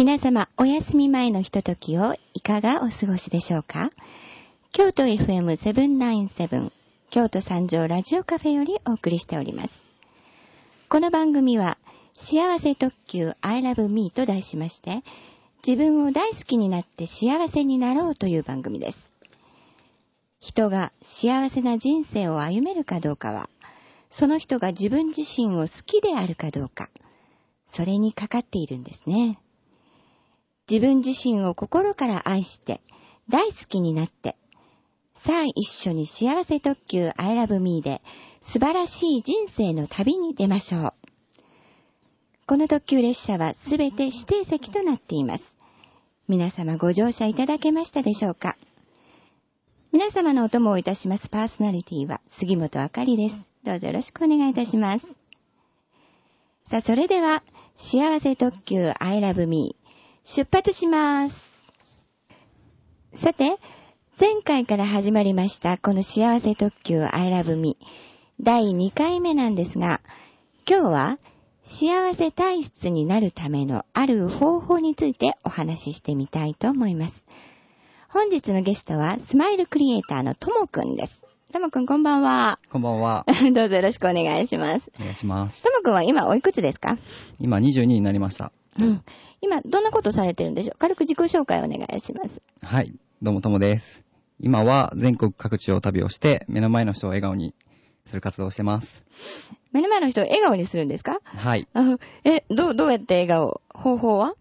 皆様、お休み前のひとときをいかがお過ごしでしょうか？京都 FM797 京都三条ラジオカフェよりお送りしております。この番組は幸せ特急 I love me と題しまして自分を大好きになって幸せになろうという番組です。人が幸せな人生を歩めるかどうかはその人が自分自身を好きであるかどうかそれにかかっているんですね。自分自身を心から愛して、大好きになって、さあ一緒に幸せ特急 I love me で素晴らしい人生の旅に出ましょう。この特急列車はすべて指定席となっています。皆様ご乗車いただけましたでしょうか？皆様のお供をいたしますパーソナリティは杉本あかりです。どうぞよろしくお願いいたします。さあ、それでは、幸せ特急 I love me 出発します。さて、前回から始まりましたこの幸せ特急 I love me 第2回目なんですが、今日は幸せ体質になるためのある方法についてお話ししてみたいと思います。本日のゲストはスマイルクリエイターのともくんです。ともくんこんばんは。こんばんは。どうぞよろしくお願いします。お願いします。ともくんは今おいくつですか？今22になりました。うん。今、どんなことされてるんでしょう？軽く自己紹介お願いします。はい。どうもともです。今は全国各地を旅をして、目の前の人を笑顔にする活動をしてます。目の前の人を笑顔にするんですか？はい。え、どう、どうやって笑顔？方法は？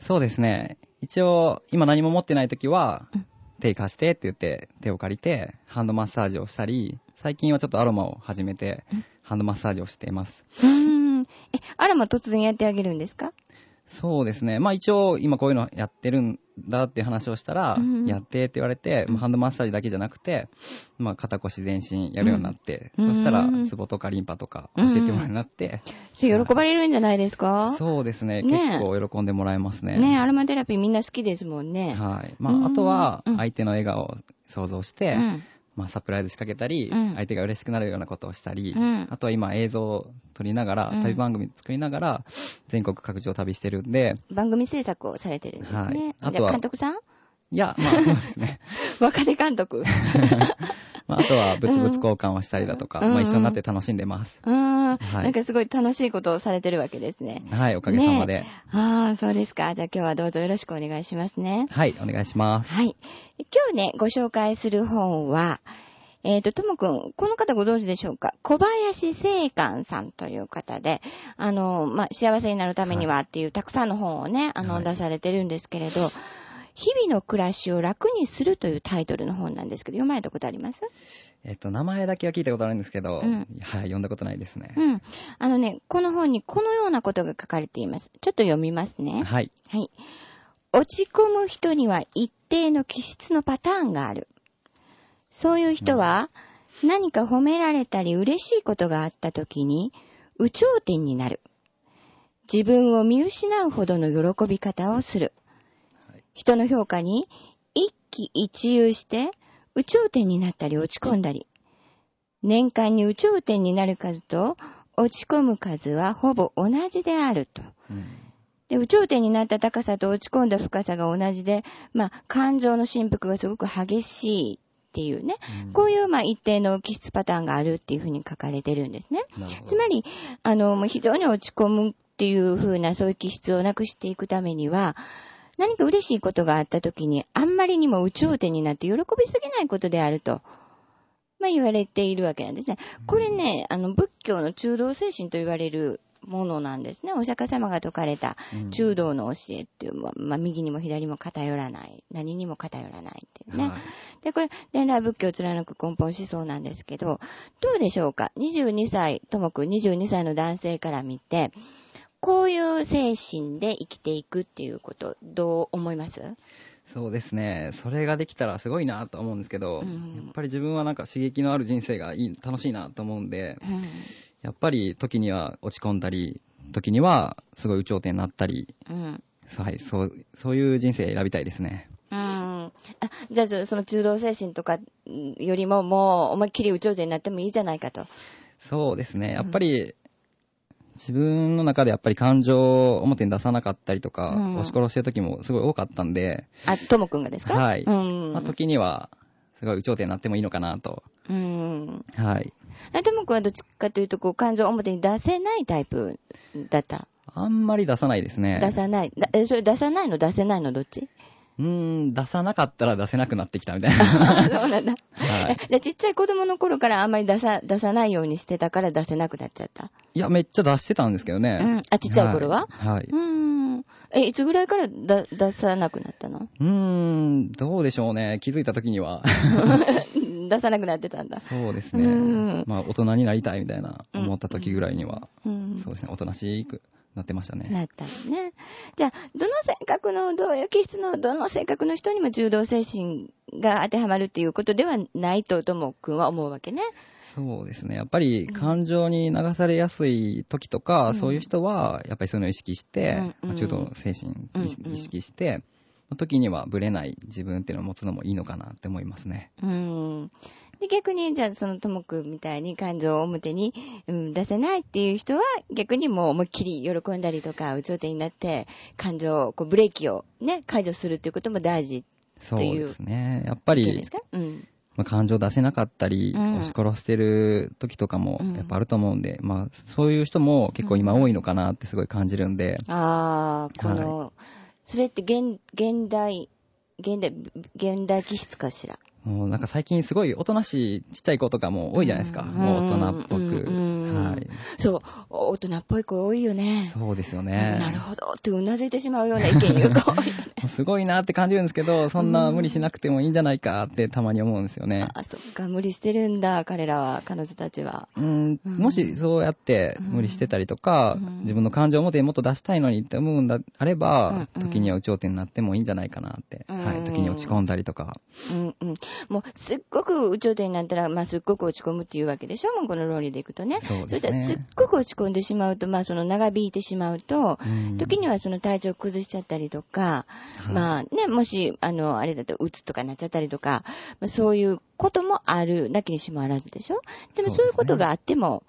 そうですね。一応、今何も持ってない時は、うん、手貸してって言って手を借りて、ハンドマッサージをしたり、最近はちょっとアロマを始めて、ハンドマッサージをしています。うん。え、アロマ突然やってあげるんですか？そうですね。まあ一応、今こういうのやってるんだっていう話をしたら、うん、やってって言われて、まあ、ハンドマッサージだけじゃなくて、まあ肩腰全身やるようになって、うん、そしたら、ツボとかリンパとか教えてもらうようになって。それ喜ばれるんじゃないですか？そうですね。結構喜んでもらえますね。ねアロマテラピーみんな好きですもんね。はい。まああとは、相手の笑顔を想像して、まあ、サプライズ仕掛けたり、うん、相手が嬉しくなるようなことをしたり、うん、あとは今映像を撮りながら、旅番組作りながら、全国各地を旅してるんで。番組制作をされてるんですね。はい。あとは。監督さん？いや、まあそうですね。若手監督。まあ、あとは物々交換をしたりだとか、うん、まあ一緒になって楽しんでます。うん。はい、なんかすごい楽しいことをされてるわけですね。はい、おかげさまで。ね、ああ、そうですか。じゃあ今日はどうぞよろしくお願いしますね。はい、お願いします。はい。今日ね、ご紹介する本は、えっ、ー、と、ともくん、この方ご存知でしょうか？小林聖寛さんという方で、あの、まあ、幸せになるためにはっていう、たくさんの本をね、あの、出されてるんですけれど、日々の暮らしを楽にするというタイトルの本なんですけど、読まれたことあります？えっと、名前だけは聞いたことあるんですけど、うん、はい、読んだことないですね。うん。あのね、この本にこのようなことが書かれています。ちょっと読みますね。はい。はい。落ち込む人には一定の気質のパターンがある。そういう人は、何か褒められたり嬉しいことがあった時に、有頂天になる。自分を見失うほどの喜び方をする。人の評価に一喜一憂して、有頂天になったり落ち込んだり。年間に有頂天になる数と落ち込む数はほぼ同じであると。で、有頂天になった高さと落ち込んだ深さが同じで、まあ、感情の振幅がすごく激しいっていうね、うん、こういうまあ一定の気質パターンがあるっていうふうに書かれてるんですね。つまり、あの、非常に落ち込むっていうふうなそういう気質をなくしていくためには、何か嬉しいことがあった時に、あんまりにも有頂天になって喜びすぎないことであると、まあ言われているわけなんですね。これね、あの、仏教の中道精神と言われるものなんですね。お釈迦様が説かれた中道の教えっていう、うん、まあ、右にも左も偏らない、何にも偏らないっていうね。はい、で、これ、伝来仏教を貫く根本思想なんですけど、どうでしょうか ?22 歳、ともく22歳の男性から見て、こういう精神で生きていくっていうこと、どう思います？そうですね。それができたらすごいなと思うんですけど、うん、やっぱり自分はなんか刺激のある人生がいい、楽しいなと思うんで、うん、やっぱり時には落ち込んだり、時にはすごい有頂天になったり、うん、はい、そう、そういう人生選びたいですね。うん。あじゃあ、その中道精神とかよりももう思いっきり有頂天になってもいいじゃないかと。そうですね。やっぱり、自分の中でやっぱり感情を表に出さなかったりとか、うん、押し殺してる時もすごい多かったんで。あ、ともくんがですか？はい。うん。まあ、時には、すごい有頂天になってもいいのかなと。うん。はい。ともくんはどっちかというと、こう、感情を表に出せないタイプだった？あんまり出さないですね。出さない。だそれ出さないの出せないのどっち？うーん、出さなかったら出せなくなってきたみたいな。そうなんだ。はい。で、ちっちゃい子供の頃からあんまり出さ、出さないようにしてたから出せなくなっちゃった？いや、めっちゃ出してたんですけどね。うん。あ、ちっちゃい頃は？はい。はい、うん。え、いつぐらいからだ出さなくなったの？うーん、どうでしょうね。気づいた時には。出さなくなってたんだ。そうですね。まあ、大人になりたいみたいな思った時ぐらいには、うん、そうですね、おとなしくなってましたね。なったのね。じゃあ、どの性格の、どういう気質の、どの性格の人にも柔道精神が当てはまるっていうことではないと、ともくんは思うわけね。そうですね。やっぱり感情に流されやすい時とか、うん、そういう人は、やっぱりそういうのを意識して、うんうん、中道の精神意識して、うんうん、時にはぶれない自分っていうのを持つのもいいのかなって思いますね。うん。で、逆に、じゃあ、そのともくんみたいに感情を表に、うん、出せないっていう人は、逆にもう思いっきり喜んだりとか、有頂天になって、感情、こう、ブレーキをね、解除するっていうことも大事そうですね。やっぱり、うん。まあ、感情出せなかったり、うん、押し殺してる時とかもやっぱあると思うんで、うん、まあそういう人も結構今多いのかなってすごい感じるんで。うん、ああ、この、はい、それって現、現代、現代、現代気質かしら？もうなんか最近すごいおとなしいちっちゃい子とかも多いじゃないですか。もう大人っぽく。はい。そう、大人っぽい子多いよね。そうですよね。なるほどってうなずいてしまうような意見言う子多いよね。すごいなって感じるんですけど、そんな無理しなくてもいいんじゃないかってたまに思うんですよね。あ、そっか、無理してるんだ、彼らは、彼女たちは。うん、もしそうやって無理してたりとか、自分の感情を表にもっと出したいのにって思うんだあれば、時には有頂天になってもいいんじゃないかなって。はい、時に落ち込んだりとか。うんうん。もう、すっごく有頂天になったら、まあ、すっごく落ち込むっていうわけでしょ？もうこの論理でいくとね。そうですね。そしたら、すっごく落ち込んでしまうと、まあ、その長引いてしまうと、時にはその体調崩しちゃったりとか、まあね、もし、あの、あれだと、うつとかなっちゃったりとか、まあ、そういうこともある、なきにしもあらずでしょ？でもそういうことがあっても、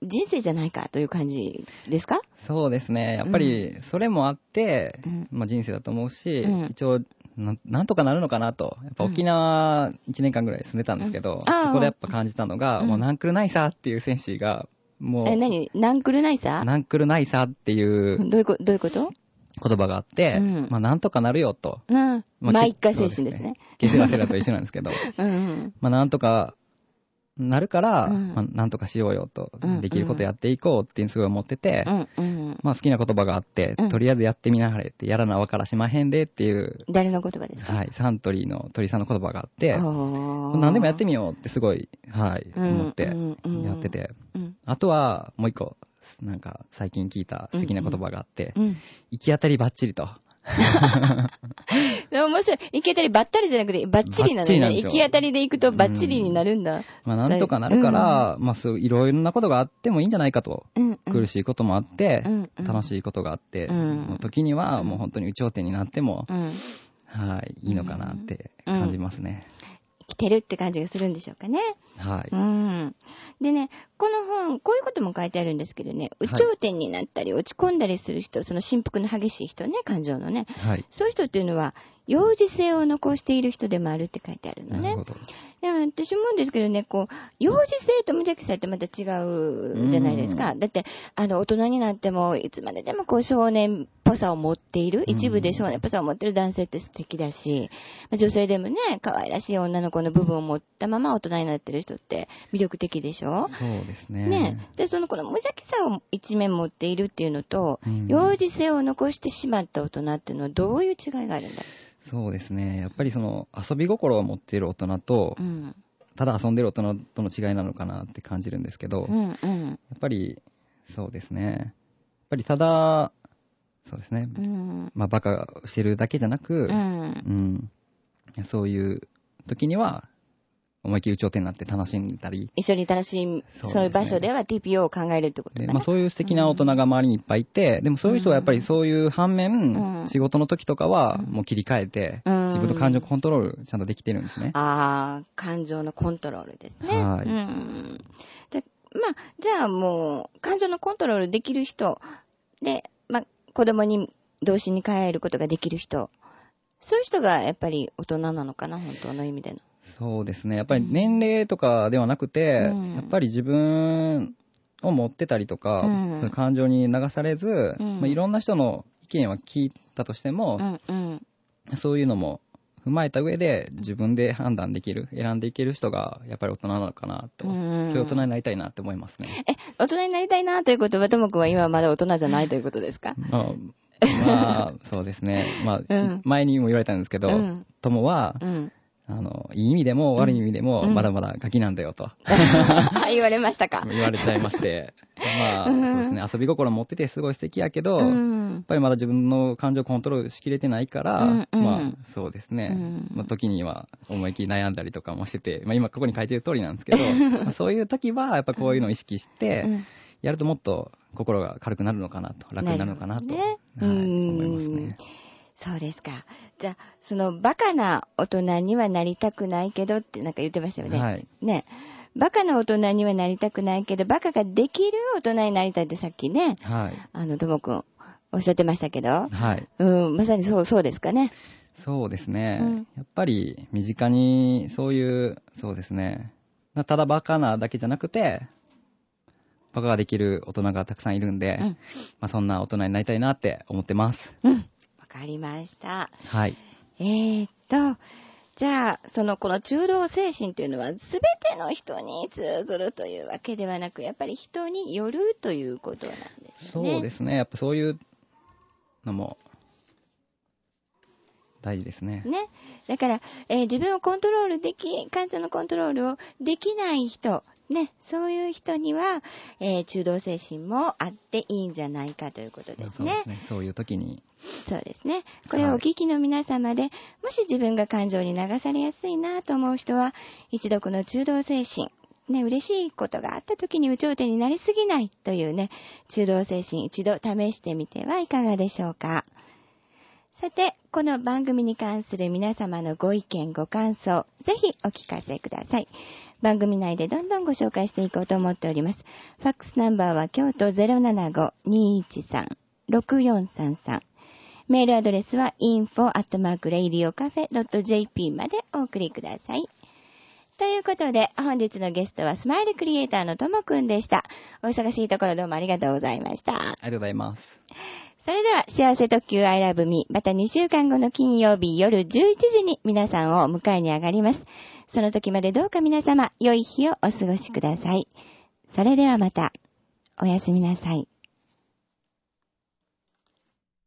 人生じゃないかという感じですか？そうですね。やっぱり、それもあって、うん、まあ人生だと思うし、うん、一応な、なんとかなるのかなと。やっぱ沖縄1年間ぐらい住んでたんですけど、うん、そこでやっぱ感じたのが、もうナンクルナイサーっていう選手が、もう。え、何？ナンクルナイサーナンクルナイサーっていう。どういうことどういうこと？言葉があって、うん、まあなんとかなるよと。うん。まあ一回精神ですね。消せらせらと一緒なんですけど、うん、まあなんとかなるから、うん、まあ、なんとかしようよと、うんうん、できることやっていこうっていうすごい思ってて、うんうん、まあ好きな言葉があって、うん、とりあえずやってみなはれって、やらなわからしまへんでっていう。誰の言葉ですか？はい、サントリーの鳥さんの言葉があって、何でもやってみようってすごい、はい、思ってやってて、あとはもう一個、なんか最近聞いた素敵な言葉があって、うん。うん、行き当たりばっちりと。でも面白い。行き当たりばったりじゃなくて、ばっちりなのね。行き当たりで行くとばっちりになるんだ。うん、まあなんとかなるから、うん、まあそういろいろなことがあってもいいんじゃないかと。うんうん、苦しいこともあって、楽しいことがあって、うん、時にはもう本当に有頂天になっても、はい、いいのかなって感じますね。来てるって感じがするんでしょうかね。はい。うん。でね、この本、こういうことも書いてあるんですけどね、有頂天になったり落ち込んだりする人、その振幅の激しい人ね、感情のね。はい。そういう人っていうのは、幼児性を残している人でもあるって書いてあるのね。でも私思うんですけどね、こう、幼児性と無邪気さってまた違うじゃないですか。だって、あの、大人になっても、いつまででもこう、少年っぽさを持っている、一部で少年っぽさを持っている男性って素敵だし、まあ、女性でもね、可愛らしい女の子の部分を持ったまま大人になってる人って魅力的でしょ？そうですね。ね。で、そのこの無邪気さを一面持っているっていうのと、幼児性を残してしまった大人っていうのはどういう違いがあるんだろう？そうですね。やっぱりその遊び心を持っている大人と、うん、ただ遊んでる大人との違いなのかなって感じるんですけど、うんうん、やっぱりそうですね。やっぱりただ、そうですね。うん、まあバカしてるだけじゃなく、うん、うん、そういう時には思いっきり頂点になって楽しんだり。一緒に楽しい、そう、ね,、いう場所では TPO を考えるってことね。まあそういう素敵な大人が周りにいっぱいいて、うん、でもそういう人はやっぱりそういう反面、うん、仕事の時とかはもう切り替えて、うん、自分の感情コントロールちゃんとできてるんですね。ああ、感情のコントロールですね。はい。うんまあ、じゃあもう、感情のコントロールできる人、で、まあ、子供に、童心に変えることができる人、そういう人がやっぱり大人なのかな、本当の意味での。そうですね。やっぱり年齢とかではなくて、うん、やっぱり自分を持ってたりとか、うん、その感情に流されず、うん、まあ、いろんな人の意見は聞いたとしても、うんうん、そういうのも踏まえた上で自分で判断できる、選んでいける人がやっぱり大人なのかなと、そういう大人になりたいなって思いますね。え、大人になりたいなということは、ともくんは今まだ大人じゃないということですか？まあ、まあ、そうですね。まあ、うん、前にも言われたんですけど、と、う、も、ん、は、うんあの、いい意味でも悪い意味でも、まだまだガキなんだよと。言われましたか。言われちゃいまして。まあ、そうですね、遊び心持っててすごい素敵やけど、やっぱりまだ自分の感情をコントロールしきれてないから、まあ、そうですね、まあ、時には思いっきり悩んだりとかもしてて、まあ今ここに書いてる通りなんですけど、まあ、そういう時はやっぱこういうのを意識して、やるともっと心が軽くなるのかなと、楽になるのかなと、ね、はい、思いますね。そうですか。じゃあ、そのバカな大人にはなりたくないけどってなんか言ってましたよね。はい。ね。バカな大人にはなりたくないけど、バカができる大人になりたいってさっきね。はい。あの、ともくん、おっしゃってましたけど。はい。うん、まさにそう、そうですかね。そうですね。うん、やっぱり、身近に、そういう、そうですね。ただバカなだけじゃなくて、バカができる大人がたくさんいるんで、うん、まあそんな大人になりたいなって思ってます。うん。かりました。はい。えー、っと、じゃあ、その、この中道精神というのは、すべての人に通ずるというわけではなく、やっぱり人によるということなんですね。そうですね。やっぱそういうのも、大事ですね。ね。だから、えー、自分をコントロールでき、感情のコントロールをできない人、ね、そういう人には、えー、中道精神もあっていいんじゃないかということですね。そうですね。そういう時に。そうですね。これをお聞きの皆様で、はい、もし自分が感情に流されやすいなと思う人は、一度この中道精神、ね、嬉しいことがあった時に有頂天になりすぎないというね、中道精神一度試してみてはいかがでしょうか。さて、この番組に関する皆様のご意見、ご感想、ぜひお聞かせください。番組内でどんどんご紹介していこうと思っております。ファックスナンバーは京都075-213-6433。メールアドレスは info.radiocafe.jp までお送りください。ということで、本日のゲストはスマイルクリエイターのともくんでした。お忙しいところどうもありがとうございました。ありがとうございます。それでは、幸せ特急 I love me また2週間後の金曜日夜11時に皆さんを迎えに上がります。その時までどうか皆様、良い日をお過ごしください。それではまた、おやすみなさい。